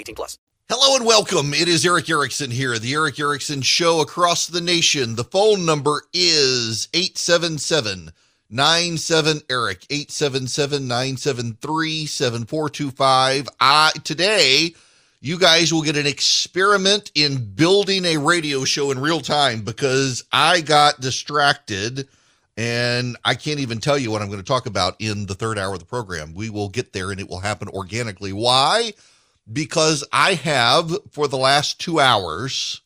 18 plus. Hello and welcome. It is Erick Erickson here, the Erick Erickson Show across the nation. The phone number is 877 97 Eric 877 973 7425. Today, you guys will get an experiment in building a radio show in real time because I got distracted and I can't even tell you what I'm going to talk about in the third hour of the program. We will get there and it will happen organically. Why? Because I have, for the last two hours,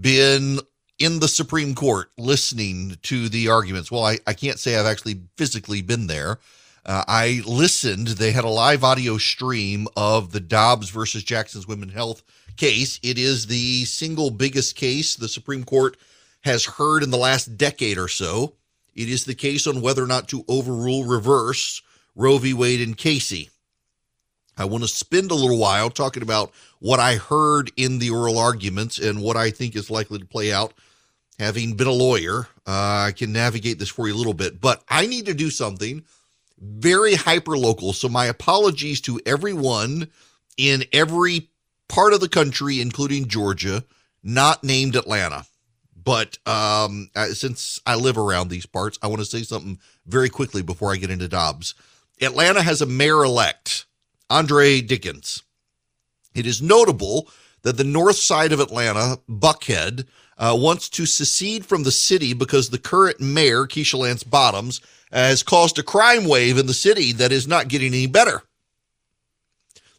been in the Supreme Court listening to the arguments. Well, I, I can't say I've actually physically been there uh, I listened. They had a live audio stream of the Dobbs versus Jackson's Women Health case. It is the single biggest case the Supreme Court has heard in the last decade or so. It is the case on whether or not to overrule reverse Roe v. Wade and Casey. I want to spend a little while talking about what I heard in the oral arguments and what I think is likely to play out. Having been a lawyer, uh, I can navigate this for you a little bit, but I need to do something very hyper local. So my apologies to everyone in every part of the country, including Georgia, not named Atlanta. But um, since I live around these parts, I want to say something very quickly before I get into Dobbs. Atlanta has a mayor elect, Andre Dickens. It is notable that the north side of Atlanta, Buckhead, uh, wants to secede from the city because the current mayor, Keisha Lance Bottoms, has caused a crime wave in the city that is not getting any better.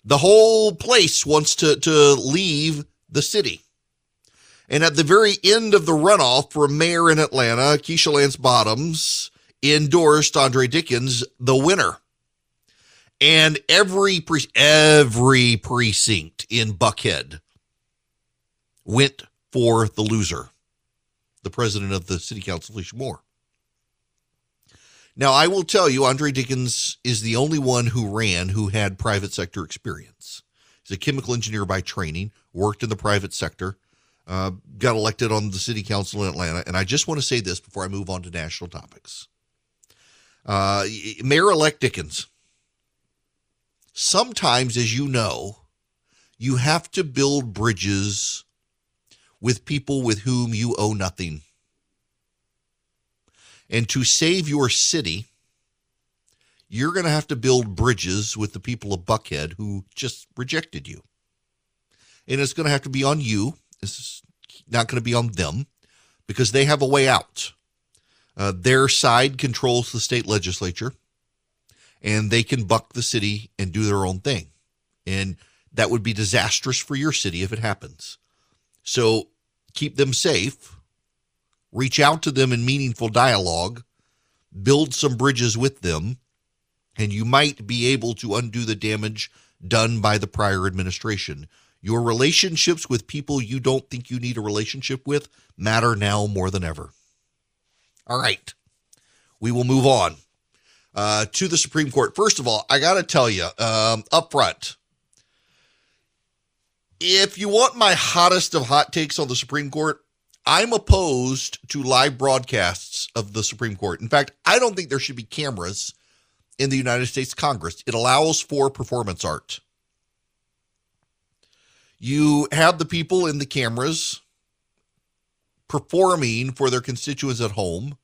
The whole place wants to, to leave the city. And at the very end of the runoff for mayor in Atlanta, Keisha Lance Bottoms endorsed Andre Dickens, the winner. And every pre- every precinct in Buckhead went for the loser, the president of the city council, Felicia Moore. Now, I will tell you, Andre Dickens is the only one who ran who had private sector experience. He's a chemical engineer by training, worked in the private sector, uh, got elected on the city council in Atlanta. And I just want to say this before I move on to national topics. Uh, Mayor elect Dickens, sometimes, as you know, you have to build bridges with people with whom you owe nothing. And to save your city, you're going to have to build bridges with the people of Buckhead who just rejected you. And it's going to have to be on you. It's not going to be on them because they have a way out. Uh, their side controls the state legislature and they can buck the city and do their own thing. And that would be disastrous for your city if it happens. So keep them safe reach out to them in meaningful dialogue, build some bridges with them, and you might be able to undo the damage done by the prior administration. Your relationships with people you don't think you need a relationship with matter now more than ever. All right, we will move on uh, to the Supreme Court. First of all, I got to tell you um, up front if you want my hottest of hot takes on the Supreme Court, I'm opposed to live broadcasts of the Supreme Court. In fact, I don't think there should be cameras in the United States Congress. It allows for performance art. You have the people in the cameras performing for their constituents at home.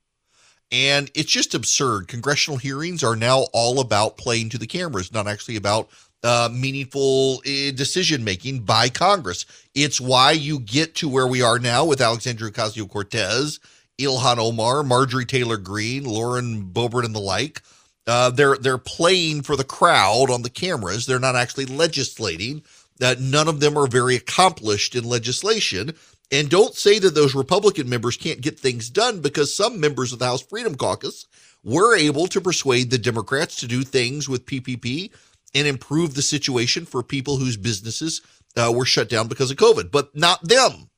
And it's just absurd. Congressional hearings are now all about playing to the cameras, not actually about uh, meaningful uh, decision making by Congress. It's why you get to where we are now with Alexandria Ocasio Cortez, Ilhan Omar, Marjorie Taylor Greene, Lauren Boebert, and the like. Uh, they're they're playing for the crowd on the cameras. They're not actually legislating. Uh, none of them are very accomplished in legislation. And don't say that those Republican members can't get things done because some members of the House Freedom Caucus were able to persuade the Democrats to do things with PPP and improve the situation for people whose businesses uh, were shut down because of COVID, but not them.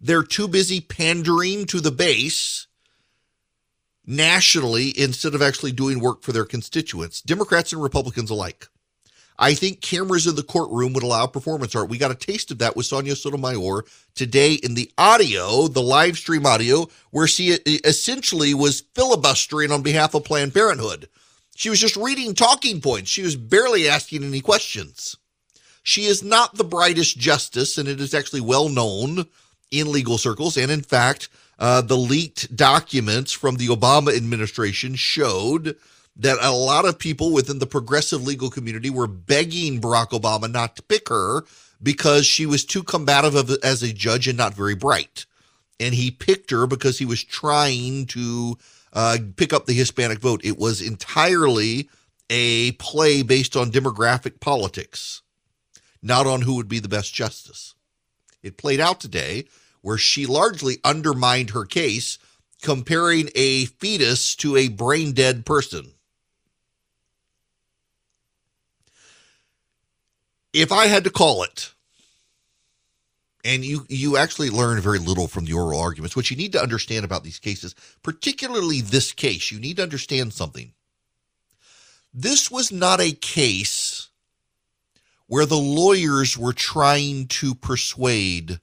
They're too busy pandering to the base nationally instead of actually doing work for their constituents, Democrats and Republicans alike. I think cameras in the courtroom would allow performance art. We got a taste of that with Sonia Sotomayor today in the audio, the live stream audio, where she essentially was filibustering on behalf of Planned Parenthood. She was just reading talking points. She was barely asking any questions. She is not the brightest justice, and it is actually well known in legal circles. And in fact, uh, the leaked documents from the Obama administration showed that a lot of people within the progressive legal community were begging Barack Obama not to pick her because she was too combative as a judge and not very bright. And he picked her because he was trying to uh, pick up the Hispanic vote. It was entirely a play based on demographic politics, not on who would be the best justice. It played out today where she largely undermined her case, comparing a fetus to a brain dead person. If I had to call it, and you you actually learn very little from the oral arguments, what you need to understand about these cases, particularly this case, you need to understand something. This was not a case where the lawyers were trying to persuade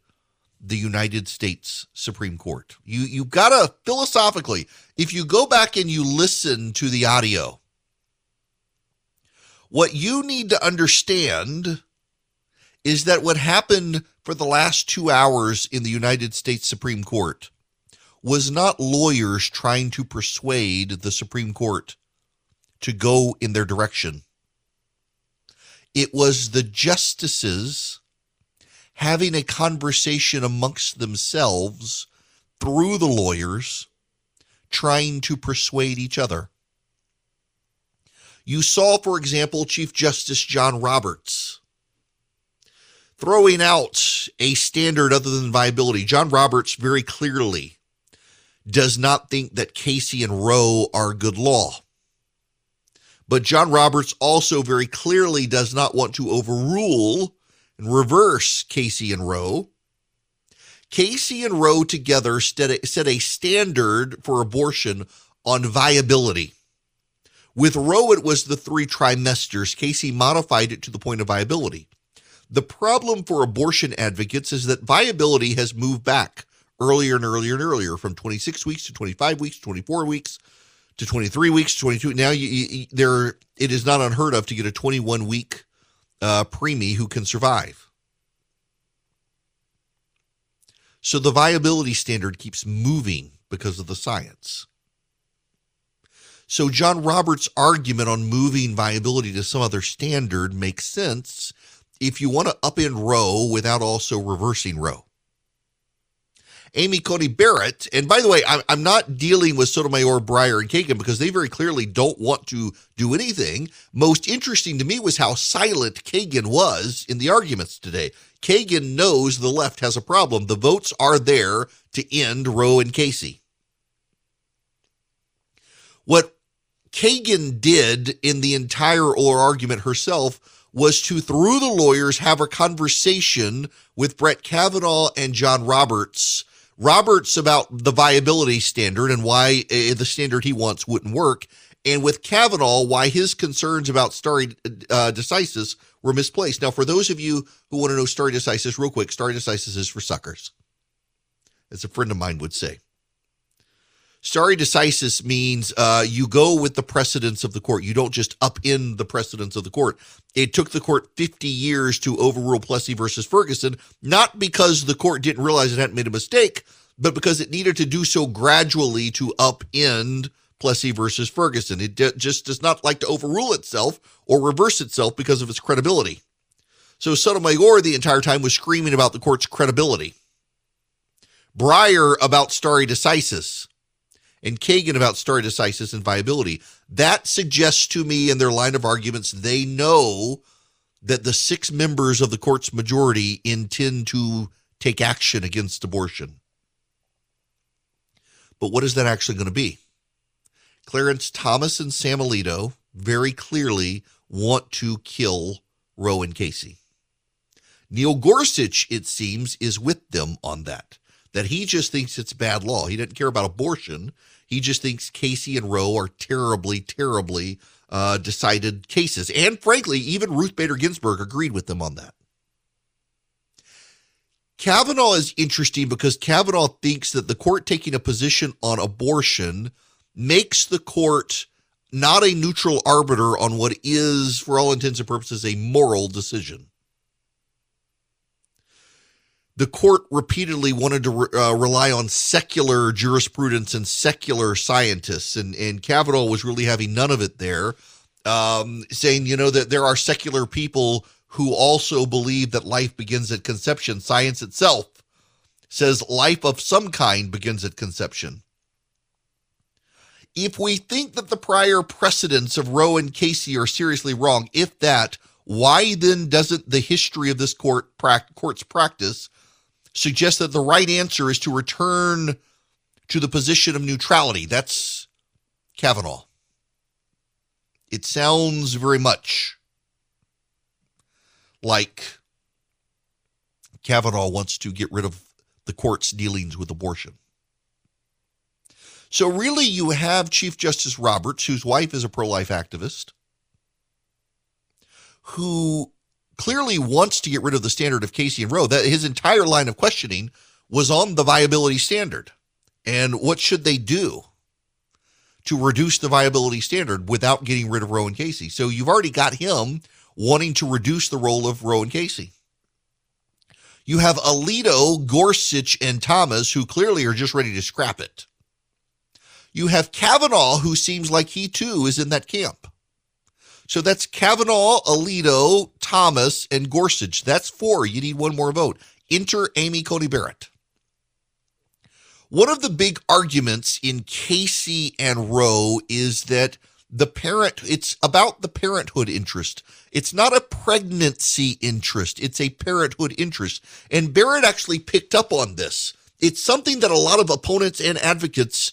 the United States Supreme Court. You you gotta philosophically, if you go back and you listen to the audio, what you need to understand is that what happened for the last two hours in the United States Supreme Court was not lawyers trying to persuade the Supreme Court to go in their direction. It was the justices having a conversation amongst themselves through the lawyers, trying to persuade each other. You saw, for example, Chief Justice John Roberts throwing out a standard other than viability. John Roberts very clearly does not think that Casey and Roe are good law. But John Roberts also very clearly does not want to overrule and reverse Casey and Roe. Casey and Roe together set a standard for abortion on viability. With Roe, it was the three trimesters. Casey modified it to the point of viability. The problem for abortion advocates is that viability has moved back earlier and earlier and earlier from 26 weeks to 25 weeks, 24 weeks to 23 weeks, 22. Now you, you, there, it is not unheard of to get a 21 week uh, preemie who can survive. So the viability standard keeps moving because of the science. So John Roberts' argument on moving viability to some other standard makes sense if you want to upend Roe without also reversing Roe. Amy Coney Barrett, and by the way, I'm not dealing with Sotomayor, Breyer, and Kagan because they very clearly don't want to do anything. Most interesting to me was how silent Kagan was in the arguments today. Kagan knows the left has a problem. The votes are there to end Roe and Casey. What Kagan did in the entire oral argument herself was to, through the lawyers, have a conversation with Brett Kavanaugh and John Roberts. Roberts about the viability standard and why uh, the standard he wants wouldn't work, and with Kavanaugh, why his concerns about stare uh, decisis were misplaced. Now, for those of you who want to know stare decisis, real quick, stare decisis is for suckers, as a friend of mine would say. Stare decisis means uh, you go with the precedents of the court. You don't just upend the precedents of the court. It took the court 50 years to overrule Plessy versus Ferguson, not because the court didn't realize it hadn't made a mistake, but because it needed to do so gradually to upend Plessy versus Ferguson. It just does not like to overrule itself or reverse itself because of its credibility. So Sotomayor the entire time was screaming about the court's credibility. Breyer about stare decisis and Kagan about stare decisis and viability. That suggests to me in their line of arguments they know that the six members of the court's majority intend to take action against abortion. But what is that actually going to be? Clarence Thomas and Sam Alito very clearly want to kill Roe and Casey. Neil Gorsuch, it seems, is with them on that. That he just thinks it's bad law. He doesn't care about abortion. He just thinks Casey and Roe are terribly, terribly uh, decided cases. And frankly, even Ruth Bader Ginsburg agreed with them on that. Kavanaugh is interesting because Kavanaugh thinks that the court taking a position on abortion makes the court not a neutral arbiter on what is, for all intents and purposes, a moral decision the court repeatedly wanted to re- uh, rely on secular jurisprudence and secular scientists, and, and Kavanaugh was really having none of it there, um, saying, you know, that there are secular people who also believe that life begins at conception. Science itself says life of some kind begins at conception. If we think that the prior precedents of Roe and Casey are seriously wrong, if that, why then doesn't the history of this court pra- court's practice suggests that the right answer is to return to the position of neutrality. That's Kavanaugh. It sounds very much like Kavanaugh wants to get rid of the court's dealings with abortion. So, really, you have Chief Justice Roberts, whose wife is a pro life activist, who clearly wants to get rid of the standard of Casey and Roe. That his entire line of questioning was on the viability standard. And what should they do to reduce the viability standard without getting rid of Roe and Casey? So you've already got him wanting to reduce the role of Roe and Casey. You have Alito, Gorsuch, and Thomas, who clearly are just ready to scrap it. You have Kavanaugh, who seems like he too is in that camp. So that's Kavanaugh, Alito, Thomas, and Gorsuch. That's four. You need one more vote. Enter Amy Coney Barrett. One of the big arguments in Casey and Roe is that the parent, it's about the parenthood interest. It's not a pregnancy interest, it's a parenthood interest. And Barrett actually picked up on this. It's something that a lot of opponents and advocates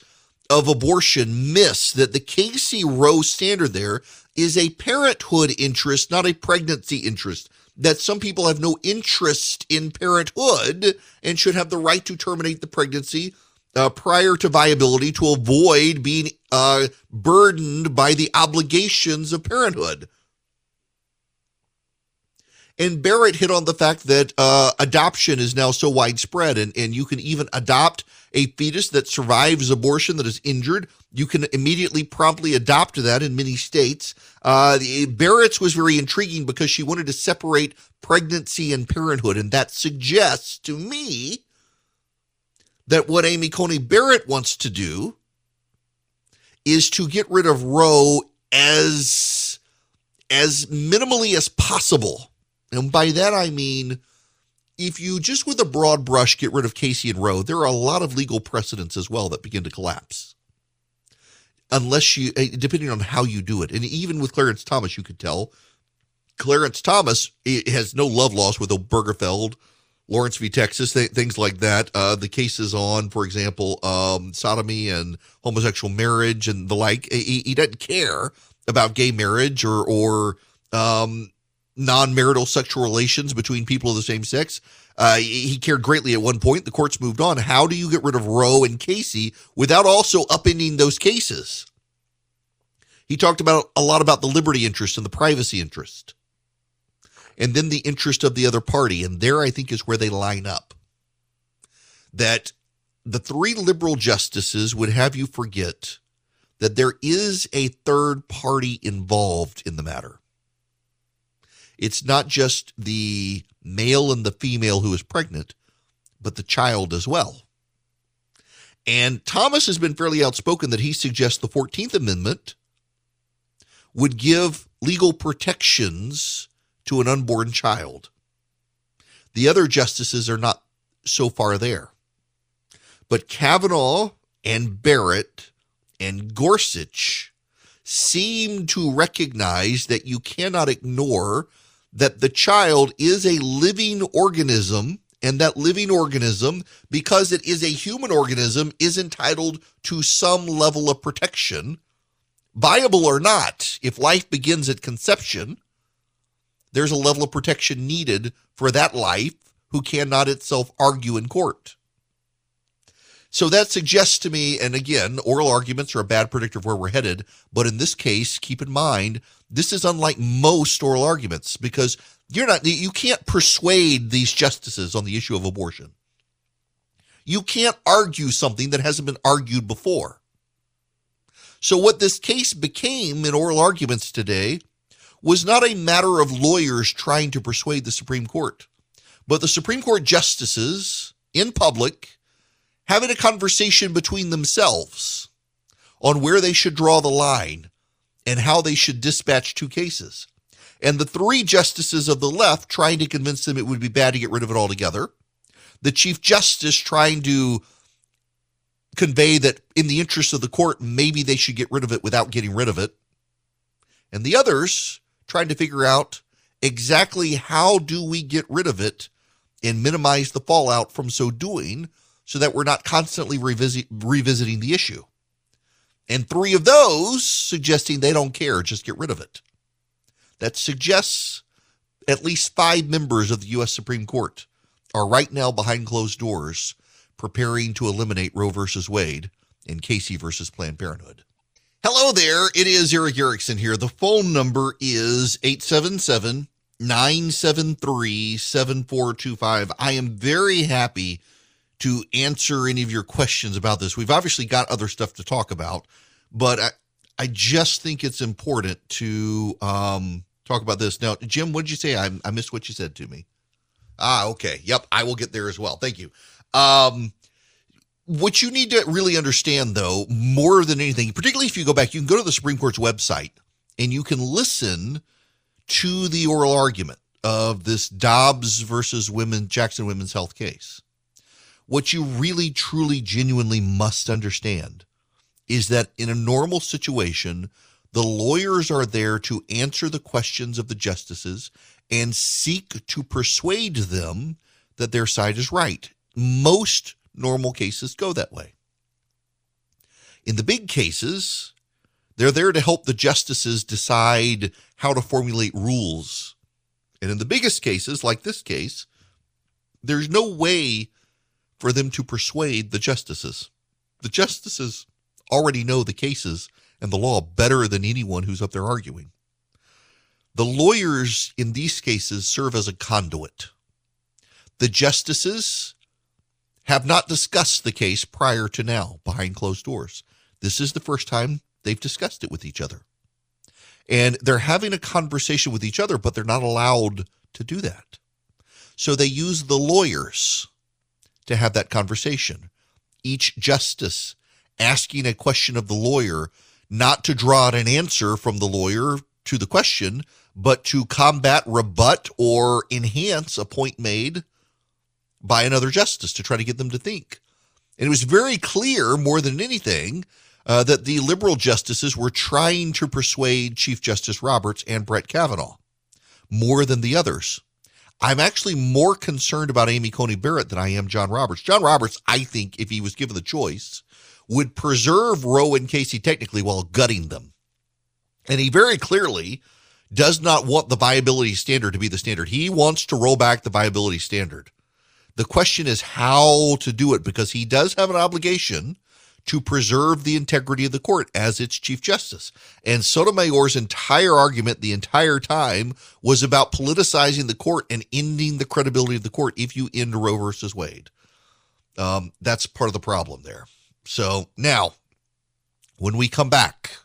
of abortion miss that the Casey Roe standard there is a parenthood interest, not a pregnancy interest. That some people have no interest in parenthood and should have the right to terminate the pregnancy uh, prior to viability to avoid being uh, burdened by the obligations of parenthood. And Barrett hit on the fact that uh, adoption is now so widespread, and, and you can even adopt a fetus that survives abortion that is injured. You can immediately promptly adopt that in many states. Uh, Barrett's was very intriguing because she wanted to separate pregnancy and parenthood, and that suggests to me that what Amy Coney Barrett wants to do is to get rid of Roe as as minimally as possible. And by that I mean if you just with a broad brush get rid of Casey and Roe, there are a lot of legal precedents as well that begin to collapse. Unless you, eh, depending on how you do it. And even with Clarence Thomas, you could tell Clarence Thomas eh, has no love loss with Obergefell, Lawrence v. Texas, th- things like that. Uh, the cases on, for example, um, sodomy and homosexual marriage and the like. Eh, he, he doesn't care about gay marriage or, or, um, non-marital sexual relations between people of the same sex. Uh, he cared greatly at one point. The courts moved on. How do you get rid of Roe and Casey without also upending those cases? He talked about a lot about the liberty interest and the privacy interest, and then the interest of the other party. And there, I think, is where they line up. That the three liberal justices would have you forget that there is a third party involved in the matter. It's not just the male and the female who is pregnant, but the child as well. And Thomas has been fairly outspoken that he suggests the 14th Amendment would give legal protections to an unborn child. The other justices are not so far there. But Kavanaugh and Barrett and Gorsuch seem to recognize that you cannot ignore that the child is a living organism and that living organism because it is a human organism is entitled to some level of protection viable or not if life begins at conception there's a level of protection needed for that life who cannot itself argue in court so that suggests to me, and again, oral arguments are a bad predictor of where we're headed. But in this case, keep in mind, this is unlike most oral arguments because you're not, you can't persuade these justices on the issue of abortion. You can't argue something that hasn't been argued before. So what this case became in oral arguments today was not a matter of lawyers trying to persuade the Supreme Court, but the Supreme Court justices in public having a conversation between themselves on where they should draw the line and how they should dispatch two cases. And the three justices of the left trying to convince them it would be bad to get rid of it altogether. The Chief Justice trying to convey that in the interest of the court, maybe they should get rid of it without getting rid of it. And the others trying to figure out exactly how do we get rid of it and minimize the fallout from so doing so that we're not constantly revisit, revisiting the issue. And three of those suggesting they don't care, just get rid of it. That suggests at least five members of the U.S. Supreme Court are right now behind closed doors preparing to eliminate Roe versus Wade and Casey versus Planned Parenthood. Hello there. It is Erick Erickson here. The phone number is 877 973 7425. I am very happy to answer any of your questions about this. We've obviously got other stuff to talk about, but I, I just think it's important to um, talk about this. Now, Jim, what did you say? I, I missed what you said to me. Ah, okay. Yep, I will get there as well. Thank you. Um, what you need to really understand, though, more than anything, particularly if you go back, you can go to the Supreme Court's website and you can listen to the oral argument of this Dobbs versus Women Jackson Women's Health case. What you really, truly, genuinely must understand is that in a normal situation, the lawyers are there to answer the questions of the justices and seek to persuade them that their side is right. Most normal cases go that way. In the big cases, they're there to help the justices decide how to formulate rules. And in the biggest cases, like this case, there's no way for them to persuade the justices. The justices already know the cases and the law better than anyone who's up there arguing. The lawyers in these cases serve as a conduit. The justices have not discussed the case prior to now behind closed doors. This is the first time they've discussed it with each other. And they're having a conversation with each other, but they're not allowed to do that. So they use the lawyers to have that conversation. Each justice asking a question of the lawyer, not to draw out an answer from the lawyer to the question, but to combat, rebut, or enhance a point made by another justice to try to get them to think. And it was very clear, more than anything, uh, that the liberal justices were trying to persuade Chief Justice Roberts and Brett Kavanaugh more than the others. I'm actually more concerned about Amy Coney Barrett than I am John Roberts. John Roberts, I think, if he was given the choice, would preserve Roe and Casey technically while gutting them. And he very clearly does not want the viability standard to be the standard. He wants to roll back the viability standard. The question is how to do it because he does have an obligation to preserve the integrity of the court as its chief justice. And Sotomayor's entire argument the entire time was about politicizing the court and ending the credibility of the court if you end Roe versus Wade. Um, that's part of the problem there. So now, when we come back,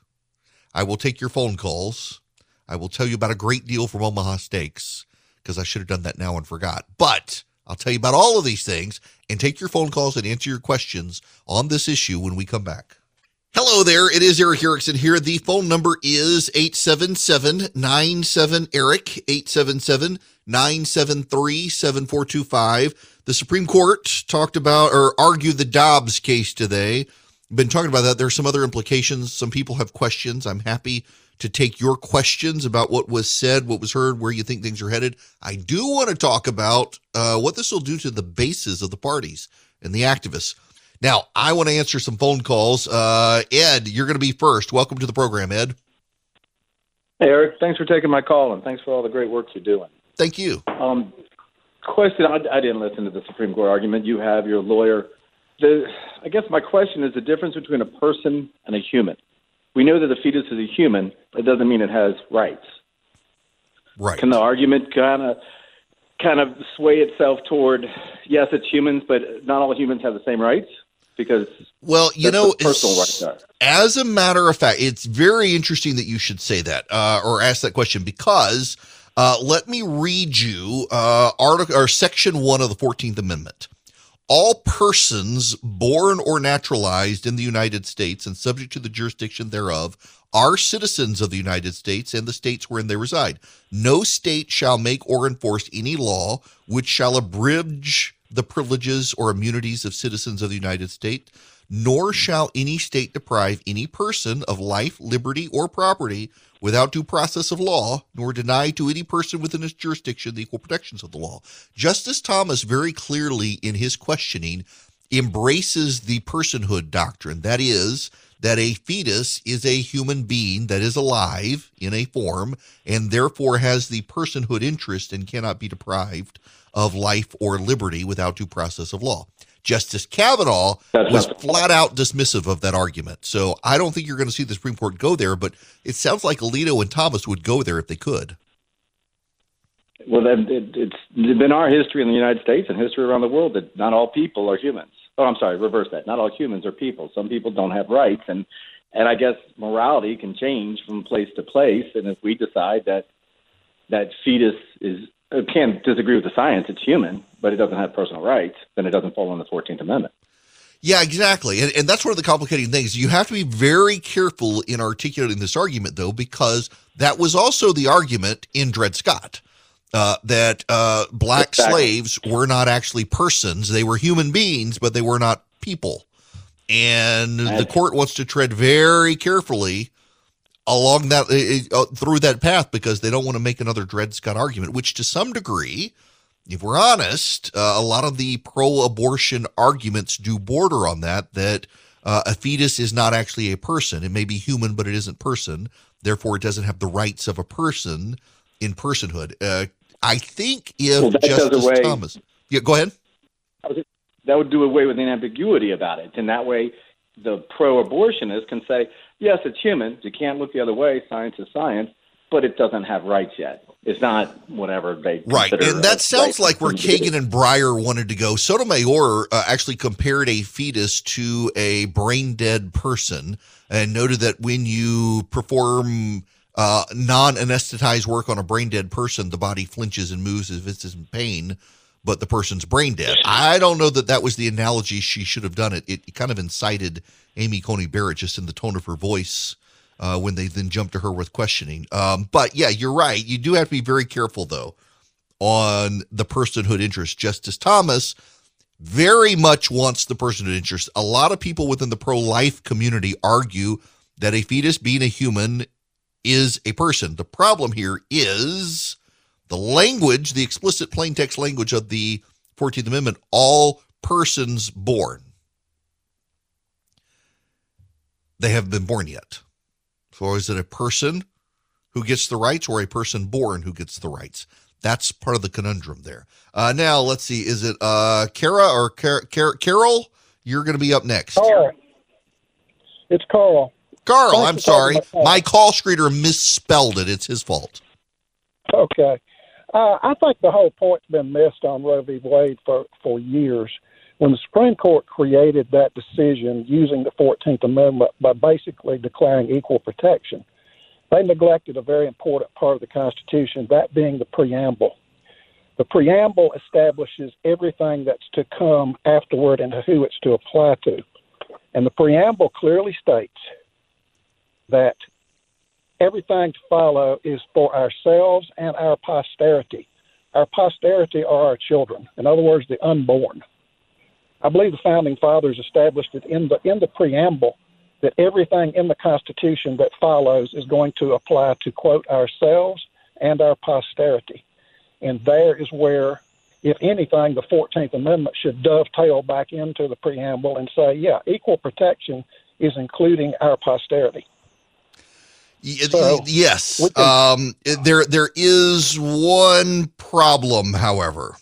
I will take your phone calls. I will tell you about a great deal from Omaha Steaks because I should have done that now and forgot. But I'll tell you about all of these things and take your phone calls and answer your questions on this issue when we come back. Hello there. It is Erick Erickson here. The phone number is 877-97-ERIC, 877-973-7425. The Supreme Court talked about or argued the Dobbs case today. Been talking about that. There's some other implications. Some people have questions. I'm happy to take your questions about what was said, what was heard, where you think things are headed. I do want to talk about uh, what this will do to the bases of the parties and the activists. Now, I want to answer some phone calls. Uh, Ed, you're going to be first. Welcome to the program, Ed. Hey, Eric. Thanks for taking my call and thanks for all the great work you're doing. Thank you. Um, question I, I didn't listen to the Supreme Court argument. You have your lawyer. The, I guess my question is the difference between a person and a human. We know that the fetus is a human. But it doesn't mean it has rights. Right. Can the argument kind of kind of sway itself toward yes, it's humans, but not all humans have the same rights? Because well, you know, personal rights as a matter of fact, it's very interesting that you should say that uh, or ask that question because uh, let me read you uh, article or section one of the Fourteenth Amendment. All persons born or naturalized in the United States and subject to the jurisdiction thereof are citizens of the United States and the states wherein they reside. No state shall make or enforce any law which shall abridge the privileges or immunities of citizens of the United States, nor shall any state deprive any person of life, liberty, or property without due process of law, nor deny to any person within its jurisdiction the equal protections of the law. Justice Thomas very clearly in his questioning embraces the personhood doctrine. That is, that a fetus is a human being that is alive in a form and therefore has the personhood interest and cannot be deprived of life or liberty without due process of law. Justice Kavanaugh That's was flat out dismissive of that argument. So I don't think you're going to see the Supreme Court go there, but it sounds like Alito and Thomas would go there if they could. Well, then it, it's been our history in the United States and history around the world that not all people are humans. Oh, I'm sorry, reverse that. Not all humans are people. Some people don't have rights, and and I guess morality can change from place to place. And if we decide that that fetus is can't disagree with the science, it's human, but it doesn't have personal rights, then it doesn't fall in the Fourteenth Amendment. Yeah, exactly. And, and that's one of the complicating things. You have to be very careful in articulating this argument, though, because that was also the argument in Dred Scott uh, that uh, black Exactly. slaves were not actually persons. They were human beings, but they were not people. And the court wants to tread very carefully along that uh, uh, through that path because they don't want to make another Dred Scott argument, which to some degree, if we're honest, uh, a lot of the pro-abortion arguments do border on that. That uh, a fetus is not actually a person; it may be human, but it isn't person. Therefore, it doesn't have the rights of a person in personhood. Uh, I think if Well, Justice away- Thomas, yeah, go ahead. that would do away with the ambiguity about it. And that way, the pro abortionist can say, yes, it's human. You can't look the other way. Science is science, but it doesn't have rights yet. It's not whatever they Right, and that sounds like where thing to do. Kagan and Breyer wanted to go. Sotomayor uh, actually compared a fetus to a brain dead person and noted that when you perform uh, non anesthetized work on a brain dead person, the body flinches and moves as if it's in pain, but the person's brain dead. I don't know that that was the analogy she should have done it. It kind of incited Amy Coney Barrett just in the tone of her voice uh, when they then jump to her with questioning. Um, but yeah, you're right. You do have to be very careful, though on the personhood interest. Justice Thomas very much wants the personhood interest. A lot of people within the pro life community argue that a fetus being a human is a person. The problem here is the language, the explicit plain text language of the 14th Amendment all persons born. They have been born yet. So is it a person who gets the rights or a person born who gets the rights? That's part of the conundrum there. Uh, now, let's see. Is it uh, Kara or Car- Car- Carol? You're going to be up next. Carl. It's Carl. Carl, Thanks I'm sorry. my call. Screener misspelled it. It's his fault. Okay. Uh, I think the whole point's been missed on Roe v. Wade for, for years. When the Supreme Court created that decision using the 14th Amendment by basically declaring equal protection, they neglected a very important part of the Constitution, that being the preamble. The preamble establishes everything that's to come afterward and who it's to apply to. And the preamble clearly states that everything to follow is for ourselves and our posterity. Our posterity are our children. In other words, the unborn. I believe the founding fathers established it in the in the preamble that everything in the Constitution that follows is going to apply to quote ourselves and our posterity. And there is where, if anything, the 14th Amendment should dovetail back into the preamble and say, yeah, equal protection is including our posterity. So, yes. Um, there, there is one problem, however.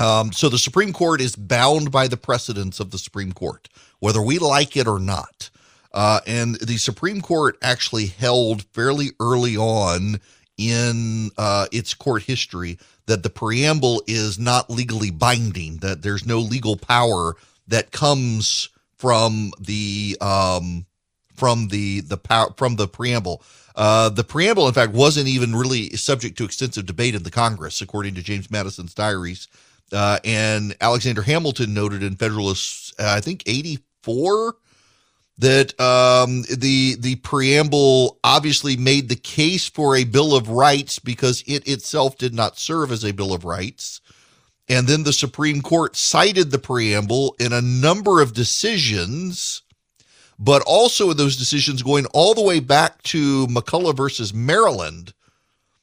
Um, so the Supreme Court is bound by the precedents of the Supreme Court, whether we like it or not. Uh, and the Supreme Court actually held fairly early on in uh, its court history that the preamble is not legally binding, that there's no legal power that comes from the um, from the the power from the preamble. Uh, the preamble, in fact, wasn't even really subject to extensive debate in the Congress, according to James Madison's diaries. Uh, and Alexander Hamilton noted in Federalist, uh, I think, 84, that um, the the preamble obviously made the case for a Bill of Rights because it itself did not serve as a Bill of Rights. And then the Supreme Court cited the preamble in a number of decisions, but also in those decisions going all the way back to McCulloch versus Maryland,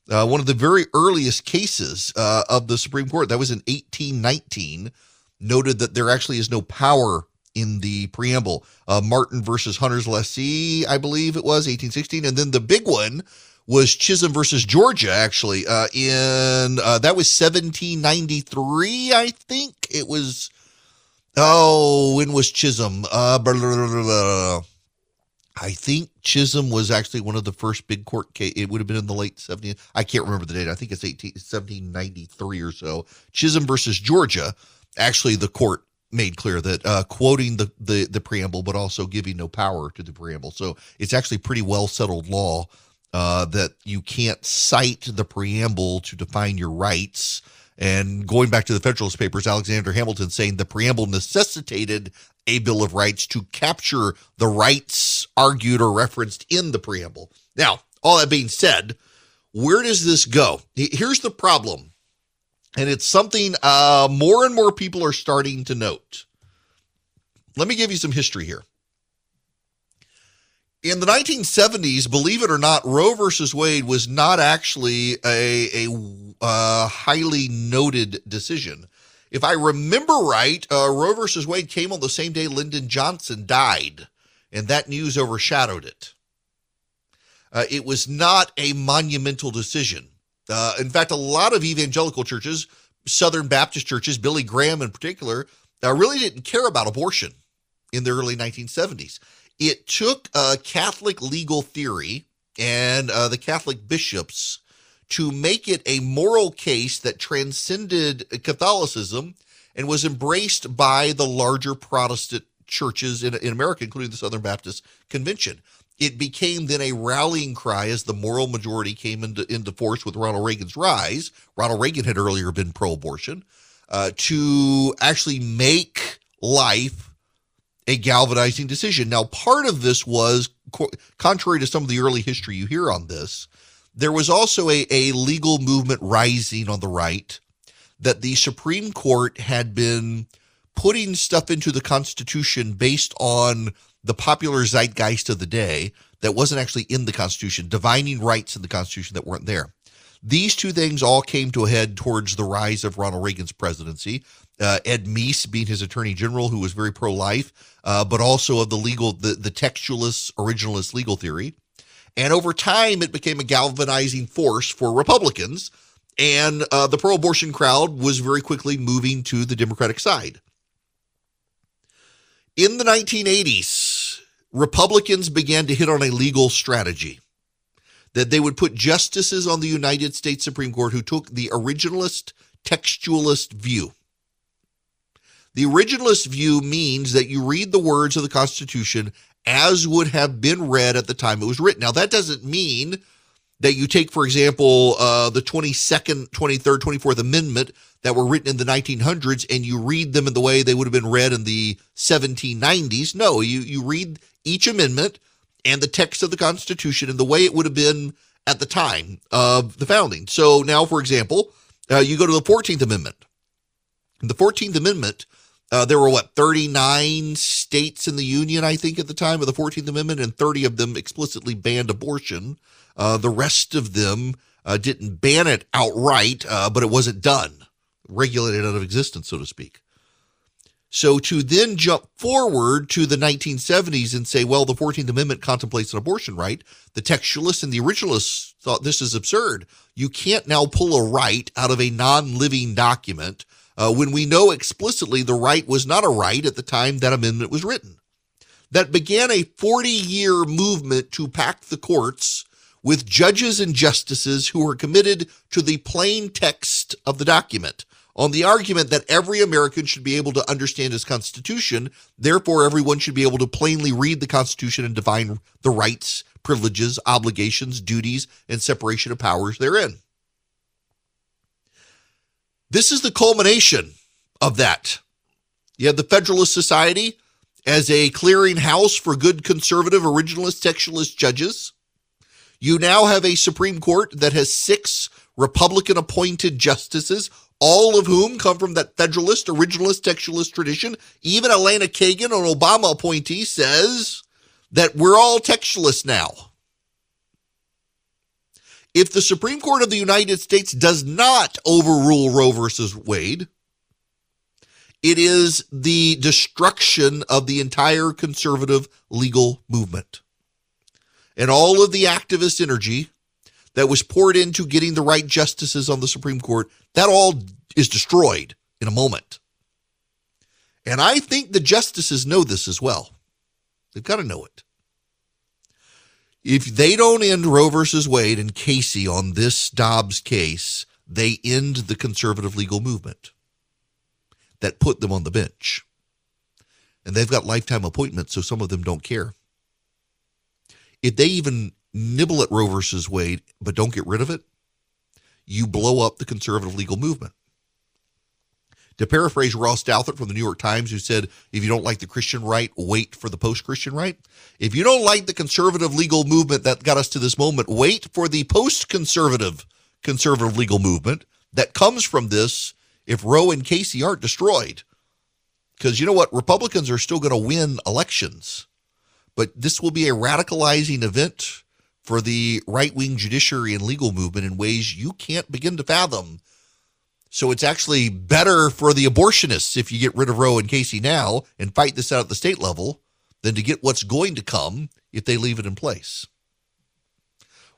uh, one of the very earliest cases uh, of the Supreme Court. That was in 1819, noted that there actually is no power in the preamble. Uh, Martin versus Hunter's Lessee, I believe it was 1816, and then the big one was Chisholm versus Georgia. Actually, uh, in uh, that was 1793, I think it was. Oh, when was Chisholm? Uh, blah, blah, blah, I think Chisholm was actually one of the first big court case. It would have been in the late 70s. I can't remember the date. I think it's 18, 1793 or so. Chisholm versus Georgia. Actually, the court made clear that uh, quoting the, the the preamble, but also giving no power to the preamble. So it's actually pretty well settled law uh, that you can't cite the preamble to define your rights. And going back to the Federalist Papers, Alexander Hamilton saying the preamble necessitated a Bill of Rights to capture the rights argued or referenced in the preamble. Now, all that being said, where does this go? Here's the problem and it's something uh, more and more people are starting to note. Let me give you some history here. In the 1970s, believe it or not, Roe versus Wade was not actually a, a uh, highly noted decision. If I remember right, uh, Roe versus Wade came on the same day Lyndon Johnson died, and that news overshadowed it. Uh, it was not a monumental decision. Uh, in fact, a lot of evangelical churches, Southern Baptist churches, Billy Graham in particular, uh, really didn't care about abortion in the early 1970s. It took uh, Catholic legal theory and uh, the Catholic bishops to make it a moral case that transcended Catholicism and was embraced by the larger Protestant churches in, in America, including the Southern Baptist Convention it became then a rallying cry as the moral majority came into, into force with Ronald Reagan's rise. Ronald Reagan had earlier been pro abortion, uh, to actually make life a galvanizing decision. Now, part of this was, contrary to some of the early history you hear on this, there was also a, a legal movement rising on the right that the Supreme Court had been putting stuff into the Constitution based on the popular zeitgeist of the day that wasn't actually in the Constitution, divining rights in the Constitution that weren't there. These two things all came to a head towards the rise of Ronald Reagan's presidency. Uh, Ed Meese being his attorney general, who was very pro-life, uh, but also of the legal, the, the textualist, originalist legal theory. And over time, it became a galvanizing force for Republicans. And uh, the pro abortion crowd was very quickly moving to the Democratic side. In the 1980s, Republicans began to hit on a legal strategy that they would put justices on the United States Supreme Court who took the originalist, textualist view. The originalist view means that you read the words of the Constitution as would have been read at the time it was written. Now, that doesn't mean that you take, for example, uh, the 22nd, 23rd, 24th Amendment that were written in the 1900s and you read them in the way they would have been read in the 1790s. No, you, you read each amendment and the text of the Constitution in the way it would have been at the time of the founding. So now, for example, uh, you go to the 14th Amendment. The 14th Amendment, uh, there were what 39 states in the union, I think, at the time of the 14th Amendment, and 30 of them explicitly banned abortion. Uh, the rest of them uh, didn't ban it outright, uh, but it wasn't done, regulated out of existence, so to speak. So to then jump forward to the 1970s and say, well, the 14th Amendment contemplates an abortion right, the textualists and the originalists thought this is absurd. You can't now pull a right out of a non living document uh, when we know explicitly the right was not a right at the time that amendment was written. That began a 40 year movement to pack the courts with judges and justices who were committed to the plain text of the document on the argument that every American should be able to understand his Constitution. Therefore, everyone should be able to plainly read the Constitution and define the rights, privileges, obligations, duties, and separation of powers therein. This is the culmination of that. You have the Federalist Society as a clearinghouse for good conservative originalist textualist judges. You now have a Supreme Court that has six Republican appointed justices, all of whom come from that Federalist, originalist, textualist tradition. Even Elena Kagan, an Obama appointee, says that we're all textualists now. If the Supreme Court of the United States does not overrule Roe versus Wade, it is the destruction of the entire conservative legal movement. And all of the activist energy that was poured into getting the right justices on the Supreme Court, that all is destroyed in a moment. And I think the justices know this as well. They've got to know it. If they don't end Roe versus Wade and Casey on this Dobbs case, they end the conservative legal movement that put them on the bench. And they've got lifetime appointments, so some of them don't care. If they even nibble at Roe versus Wade, but don't get rid of it, you blow up the conservative legal movement. To paraphrase Ross Douthat from the New York Times, who said, if you don't like the Christian right, wait for the post Christian right. If you don't like the conservative legal movement that got us to this moment, wait for the post conservative conservative legal movement that comes from this if Roe and Casey aren't destroyed. Because you know what? Republicans are still going to win elections, but this will be a radicalizing event for the right wing judiciary and legal movement in ways you can't begin to fathom so it's actually better for the abortionists if you get rid of Roe and Casey now and fight this out at the state level than to get what's going to come if they leave it in place.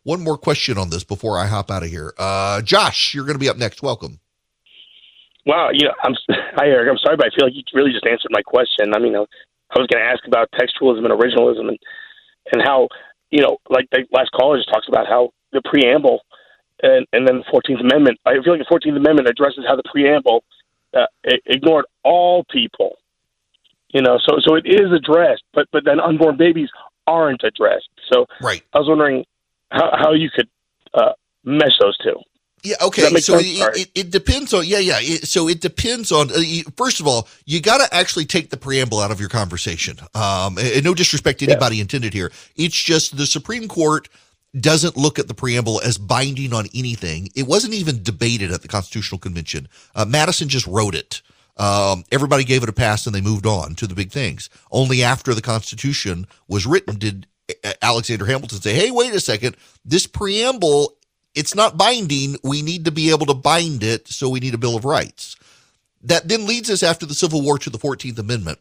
One more question on this before I hop out of here. Uh, Josh, you're going to be up next. Welcome. Wow, you know, I'm hi Erick. I'm sorry, but I feel like you really just answered my question. I mean, I was going to ask about textualism and originalism and and how you know, like the last caller just talks about how the preamble and, and then the Fourteenth Amendment. I feel like the Fourteenth Amendment addresses how the preamble uh, ignored all people. You know, so so it is addressed, but but then unborn babies aren't addressed. So right. I was wondering how how you could uh, mesh those two. Yeah. Okay. So it, it, it, depends on. Yeah. Yeah. It, so it depends on. Uh, first of all, you got to actually take the preamble out of your conversation. Um, and no disrespect to anybody yeah. intended here. It's just the Supreme Court doesn't look at the preamble as binding on anything. It wasn't even debated at the Constitutional Convention. Uh, Madison just wrote it. Um, everybody gave it a pass and they moved on to the big things. Only after the Constitution was written did Alexander Hamilton say, hey, wait a second, this preamble, it's not binding. We need to be able to bind it, so we need a Bill of Rights. That then leads us after the Civil War to the 14th Amendment.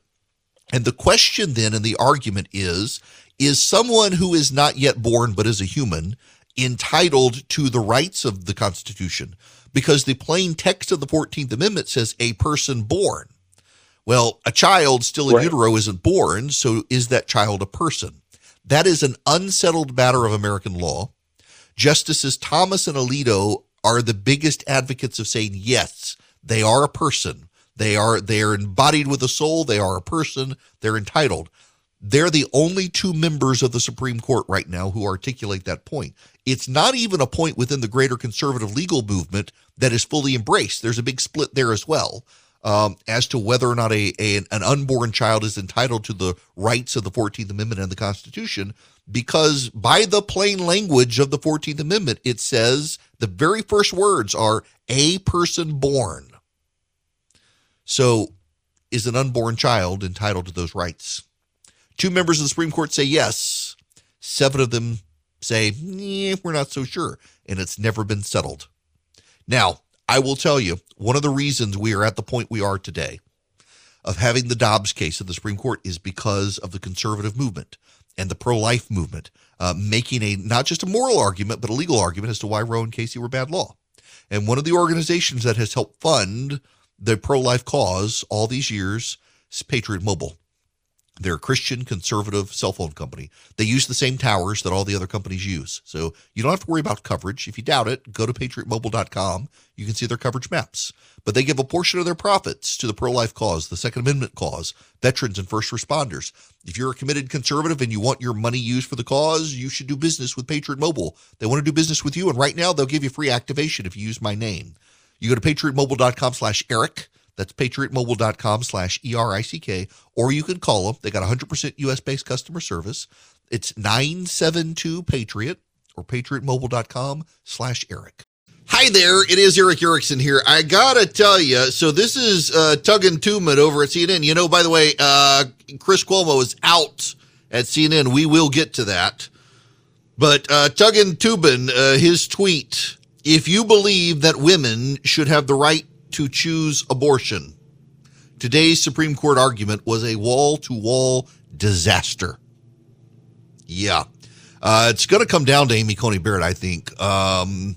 And the question then and the argument is is someone who is not yet born but is a human entitled to the rights of the Constitution? Because the plain text of the 14th Amendment says a person born. Well, a child still in right. utero isn't born, so is that child a person? That is an unsettled matter of American law. Justices Thomas and Alito are the biggest advocates of saying yes, they are a person. They are they are embodied with a soul, they are a person, they're entitled. They're the only two members of the Supreme Court right now who articulate that point. It's not even a point within the greater conservative legal movement that is fully embraced. There's a big split there as well um, as to whether or not a, a, an unborn child is entitled to the rights of the 14th Amendment and the Constitution, because by the plain language of the 14th Amendment, it says the very first words are a person born. So, is an unborn child entitled to those rights? Two members of the Supreme Court say yes. Seven of them say, we're not so sure. And it's never been settled. Now, I will tell you, one of the reasons we are at the point we are today of having the Dobbs case of the Supreme Court is because of the conservative movement and the pro life movement, uh, making a not just a moral argument, but a legal argument as to why Roe and Casey were bad law. And one of the organizations that has helped fund the pro life cause all these years is Patriot Mobile. They're a Christian conservative cell phone company. They use the same towers that all the other companies use. So you don't have to worry about coverage. If you doubt it, go to patriotmobile.com. You can see their coverage maps. But they give a portion of their profits to the pro life cause, the Second Amendment cause, veterans and first responders. If you're a committed conservative and you want your money used for the cause, you should do business with Patriot Mobile. They want to do business with you. And right now, they'll give you free activation if you use my name. You go to patriotmobile.com slash Erick. That's patriotmobile.com slash E-R-I-C-K. Or you can call them. They got 100% U.S.-based customer service. It's 972-PATRIOT or patriotmobile.com slash Erick. Hi there, it is Erick Erickson here. I gotta tell you, so this is uh, Tuggan Tubman over at CNN. You know, by the way, uh, Chris Cuomo is out at CNN. We will get to that. But uh, Tuggan Tubman, uh, his tweet, if you believe that women should have the right to choose abortion. Today's Supreme Court argument was a wall to wall disaster. Yeah. Uh, it's going to come down to Amy Coney Barrett, I think, um,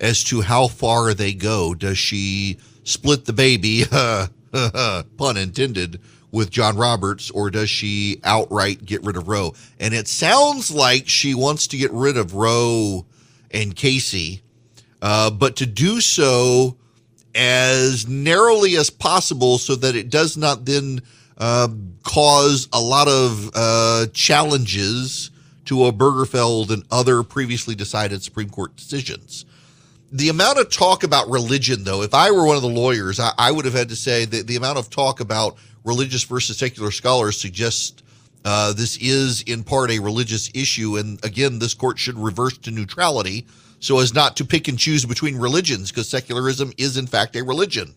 as to how far they go. Does she split the baby, pun intended, with John Roberts, or does she outright get rid of Roe? And it sounds like she wants to get rid of Roe and Casey, uh, but to do so as narrowly as possible so that it does not then uh, cause a lot of uh, challenges to Obergefell and other previously decided Supreme Court decisions. The amount of talk about religion, though, if I were one of the lawyers, I, I would have had to say that the amount of talk about religious versus secular scholars suggests uh, this is in part a religious issue. And again, this court should reverse to neutrality so as not to pick and choose between religions, because secularism is in fact a religion.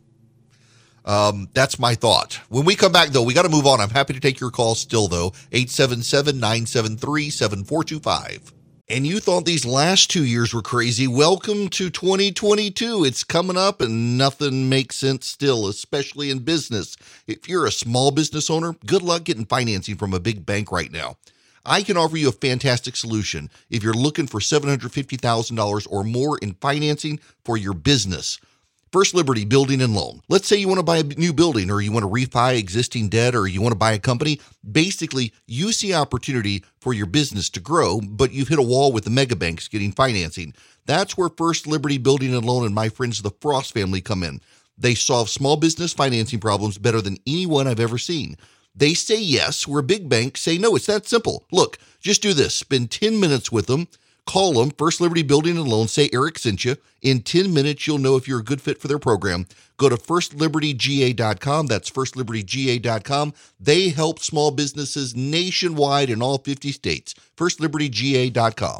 Um, that's my thought. When we come back, though, we got to move on. I'm happy to take your call still, though. 877 973 7425. And you thought these last two years were crazy. Welcome to 2022. It's coming up and nothing makes sense still, especially in business. If you're a small business owner, good luck getting financing from a big bank right now. I can offer you a fantastic solution if you're looking for $750,000 or more in financing for your business. First Liberty Building and Loan. Let's say you want to buy a new building or you want to refi existing debt or you want to buy a company. Basically, you see opportunity for your business to grow, but you've hit a wall with the mega banks getting financing. That's where First Liberty Building and Loan and my friends the Frost family come in. They solve small business financing problems better than anyone I've ever seen. They say yes, where big banks say no. It's that simple. Look, just do this. Spend 10 minutes with them. Call them, First Liberty Building and Loan. Say Erick sent you. In 10 minutes, you'll know if you're a good fit for their program. Go to firstlibertyga.com. That's firstlibertyga.com. They help small businesses nationwide in all 50 states. Firstlibertyga.com.